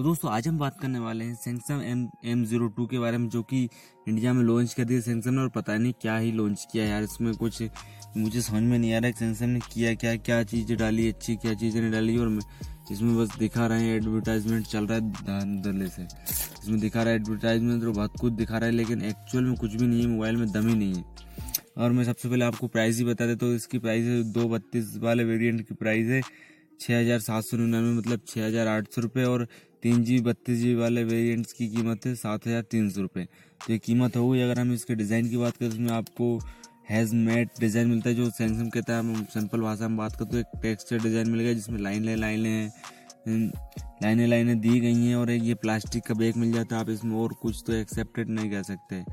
तो दोस्तों, आज हम बात करने वाले हैं Samsung M M zero two के बारे में, जो कि इंडिया में लॉन्च कर दिया सैमसंग ने, और पता नहीं क्या ही लॉन्च किया यार, इसमें कुछ मुझे समझ में नहीं आ रहा है सैमसंग ने किया क्या क्या चीज़ें डाली, अच्छी क्या चीज़ें नहीं डाली, और इसमें बस दिखा रहे हैं एडवर्टाइजमेंट चल रहा है दले से। इसमें दिखा रहा है एडवर्टाइजमेंट तो बहुत कुछ दिखा रहा है, लेकिन एक्चुअल में कुछ भी नहीं है मोबाइल में दम ही नहीं है। और मैं सबसे पहले आपको प्राइस ही बता देता तो इसकी प्राइस है दो बत्तीस वाले वेरिएंट की प्राइस है छः हज़ार सात सौ निन्यानवे मतलब छः हज़ार आठ सौ रुपये और तीन जी, बत्तीस जी वाले वेरिएंट्स की कीमत है सात हज़ार तीन सौ रुपये तो ये कीमत होगी अगर हम इसके डिज़ाइन की बात करें तो इसमें आपको हैज़ मेट डिज़ाइन मिलता है, जो सैमसंग कहता है हम सिंपल भाषा में बात करें तो एक टेक्सचर डिज़ाइन मिल गया, जिसमें लाइन, लाइनें हैं लाइनें लाइनें दी गई हैं, और एक ये प्लास्टिक का बैग मिल जाता है, आप इसमें और कुछ तो एक्सेप्टेड नहीं कर सकते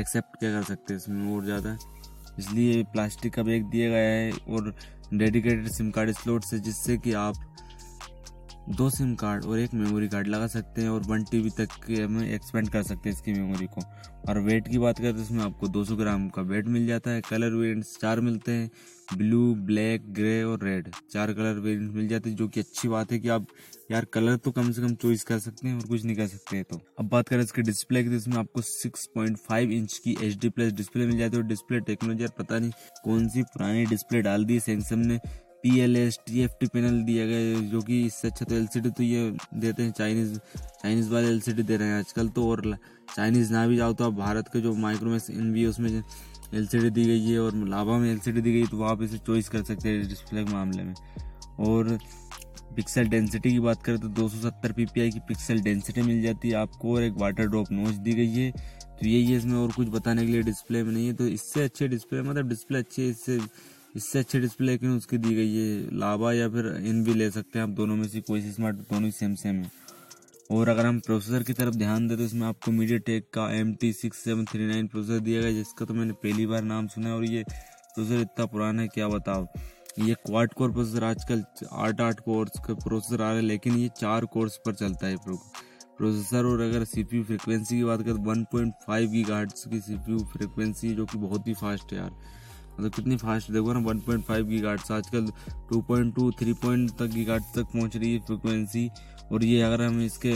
एक्सेप्ट क्या कर सकते इसमें और ज़्यादा? इसलिए प्लास्टिक का बैग दिया गया है, और डेडिकेटेड सिम कार्ड स्लॉट से, जिससे कि आप दो सिम कार्ड और एक मेमोरी कार्ड लगा सकते हैं और वन टीबी तक हमें एक्सपेंड कर सकते हैं इसकी मेमोरी को। और वेट की बात करें तो इसमें आपको 200 ग्राम का वेट मिल जाता है। कलर वेरियंट्स चार मिलते हैं ब्लू ब्लैक ग्रे और रेड चार कलर वेरियंट मिल जाते हैं, जो कि अच्छी बात है कि आप यार कलर तो कम से कम चॉइस कर सकते हैं और कुछ नहीं कर सकते हैं तो। अब बात करें इसके डिस्प्ले की तो इसमें आपको 6.5 इंच की एच डी प्लस डिस्प्ले मिल जाती है। और डिस्प्ले टेक्नोलॉजी पता नहीं कौन सी पुरानी डिस्प्ले डाल दी सैमसंग ने। P L S T F T panel दिया गया जो कि इससे अच्छा तो एल सी डी तो ये देते हैं चाइनीज़ चाइनीज़ वाले एल सी डी दे रहे हैं आजकल तो और चाइनीज़ ना भी जाओ तो आप भारत के जो माइक्रोमैक्स इन वी उसमें एल सी डी दी गई है, और लाभा में एल सी डी दी गई तो आप इसे चॉइस कर सकते हैं डिस्प्ले के मामले में। और पिक्सल डेंसिटी की बात करें तो 270 ppi की पिक्सल डेंसिटी मिल जाती है आपको, और एक वाटर ड्रॉप नोच दी गई है। तो यही है इसमें और कुछ बताने के लिए डिस्प्ले में नहीं है तो इससे अच्छे डिस्प्ले मतलब डिस्प्ले अच्छे, इससे इससे अच्छी डिस्प्ले लेकिन उसकी दी गई? है लाभा या फिर इन भी ले सकते हैं आप दोनों में से, कोई सी स्मार्ट दोनों ही सेम सेम है। और अगर हम प्रोसेसर की तरफ़ ध्यान दें तो इसमें आपको मीडिया टेक का M T six seven three nine processor दिया गया, जिसका तो मैंने पहली बार नाम सुना है और ये प्रोसेसर इतना पुराना है, क्या बताओ ये क्वाड कोर प्रोसेसर आजकल आठ आठ कोर्स का प्रोसेसर आ रहा है, लेकिन ये चार कोर्स पर चलता है प्रोसेसर और अगर सीपीयू फ्रिक्वेंसी की बात करें तो वन पॉइंट फाइव की गार्ड्स की सीपीयू फ्रिक्वेंसी जो कि बहुत ही फास्ट है यार। मतलब कितनी फास्ट देखो ना 1.5 पॉइंट फाइव आजकल 2.2 3 पॉइंट तक की गार्ड तक पहुँच रही है फ्रिक्वेंसी और ये अगर हम इसके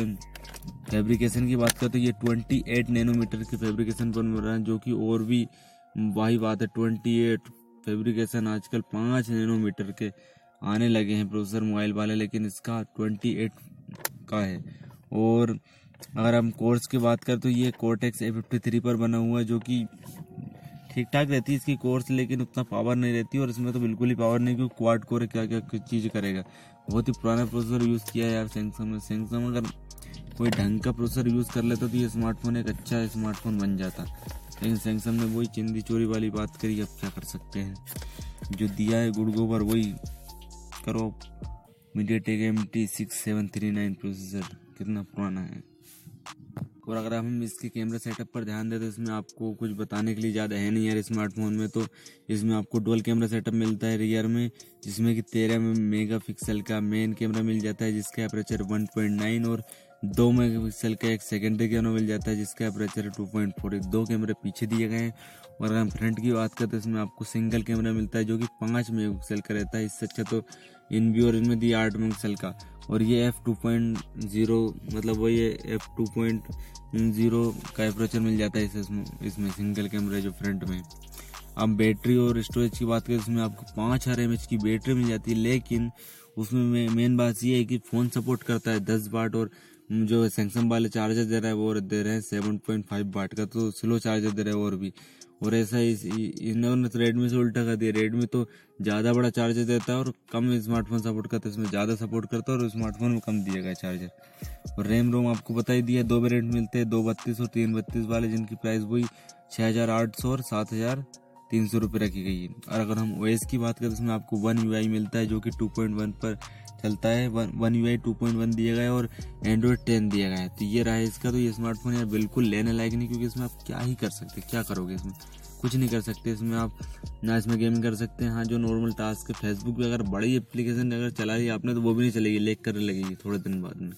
फैब्रिकेशन की बात करें तो ये 28 नैनोमीटर के फैब्रिकेशन पर मिल रहा है, जो कि और भी वही बात है 28 फैब्रिकेशन आजकल पाँच नैनोमीटर के आने लगे हैं प्रोसेसर मोबाइल वाले, लेकिन इसका 28 का है। और अगर हम कोर्स की बात करें तो ये कोर्टेक्स ए फिफ्टी थ्री पर बना हुआ है, जो कि ठीक ठाक रहती है इसकी कोर्स लेकिन उतना पावर नहीं रहती और इसमें तो बिल्कुल ही पावर नहीं क्योंकि क्वाड कोर क्या क्या चीज़ करेगा। बहुत ही पुराना प्रोसेसर यूज़ किया है यार सैमसंग ने। सैमसंग अगर कोई ढंग का प्रोसेसर यूज़ कर लेता तो ये स्मार्टफ़ोन एक अच्छा स्मार्टफ़ोन बन जाता। लेकिन सैमसंग ने वही चिंदी चोरी वाली बात करी, अब क्या कर सकते हैं? जो दिया है गुड़ गोबर वही करो। MediaTek M T six seven three nine processor कितना पुराना है। और अगर हम इसके कैमरा सेटअप पर ध्यान दें तो इसमें आपको कुछ बताने के लिए ज़्यादा है नहीं यार स्मार्टफ़ोन में तो इसमें आपको डुअल कैमरा सेटअप मिलता है रियर में, जिसमें कि तेरह मेगा पिक्सल का मेन कैमरा मिल जाता है, जिसका अप्रेचर 1.9 और दो मेगा पिक्सल का एक सेकेंडरी कैमरा मिल जाता है, जिसका अप्रेचर टू पॉइंट फोर दो कैमरे पीछे दिए गए हैं। और अगर हम फ्रंट की बात करते हैं, इसमें आपको सिंगल कैमरा मिलता है, जो कि पाँच मेगा पिक्सल का रहता है। इससे अच्छा तो इन व्यू और इनमें दिया आठ मेगा पिक्सल का। और ये एफ़ टू पॉइंट ज़ीरो मतलब वही एफ़ टू पॉइंट ज़ीरो का एपरेचर मिल जाता है इसमें इसमें सिंगल कैमरा जो फ्रंट में। अब बैटरी और स्टोरेज की बात करें, इसमें आपको पाँच हज़ार एम की बैटरी मिल जाती है, लेकिन उसमें मेन बात ये है कि फ़ोन सपोर्ट करता है दस वाट और जो सैमसंग वाले चार्जर दे रहा है, वो दे रहे हैं सेवन पॉइंट फाइव वाट का तो स्लो चार्जर दे रहे हैं और भी। और ऐसा इस इन्होंने तो रेडमी से उल्टा कर दिया। रेडमी तो ज़्यादा बड़ा चार्जर देता है और कम स्मार्टफ़ोन सपोर्ट करता है इसमें ज़्यादा सपोर्ट करता है और स्मार्टफ़ोन में कम दिया गया चार्जर और रैम रोम आपको बता ही दिया, दो वेरियंट मिलते हैं, दो बत्तीस और तीन बत्तीस वाले, जिनकी प्राइस वही छः हज़ार आठ सौ और सात हज़ार तीन सौ रुपये रखी गई है। और अगर हम ओएस की बात करें तो इसमें आपको वन यू मिलता है, जो कि टू पॉइंट वन पर चलता है, one U I two point one दिया गया है और एंड्रॉयड टेन दिया गया है। तो ये रहा है इसका तो ये स्मार्टफ़ोन यार बिल्कुल लेने लायक नहीं, क्योंकि इसमें आप क्या ही कर सकते क्या करोगे इसमें? कुछ नहीं कर सकते इसमें आप, ना इसमें गेमिंग कर सकते हैं। हाँ जो नॉर्मल टास्क है फेसबुक पे अगर बड़ी एप्लीकेशन अगर चला रही आपने तो वो भी नहीं चलेगी लेक करने लगेगी थोड़े दिन बाद में।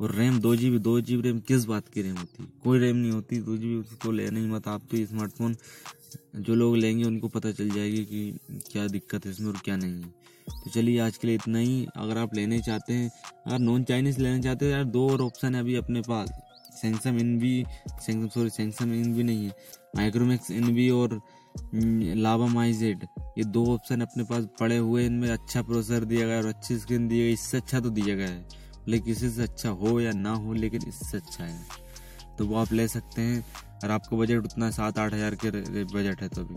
और रैम, दो जी बी दो जी बी रैम किस बात की रैम होती? है कोई रैम नहीं होती, दो जी बी तो लेना ही मत। आप तो स्मार्टफ़ोन जो लोग लेंगे उनको पता चल जाएगी कि क्या दिक्कत है इसमें और क्या नहीं है। तो चलिए आज के लिए इतना ही। अगर आप लेने चाहते हैं, अगर नॉन चाइनीज़ लेना चाहते हैं, यार दो और ऑप्शन है अभी अपने पास। सैमसंग इन भी सैमसंग सॉरी सैमसंग इन भी नहीं है। माइक्रोमैक्स इन भी और लावा माई जेड ये दो ऑप्शन अपने पास पड़े हुए इनमें अच्छा प्रोसेसर दिया गया और अच्छी स्क्रीन दी गई इससे अच्छा तो दिया गया है। लेकिन किसी से अच्छा हो या ना हो, लेकिन इससे अच्छा है। तो वो आप ले सकते हैं। और आपका बजट उतना सात आठ हज़ार के बजट है तो अभी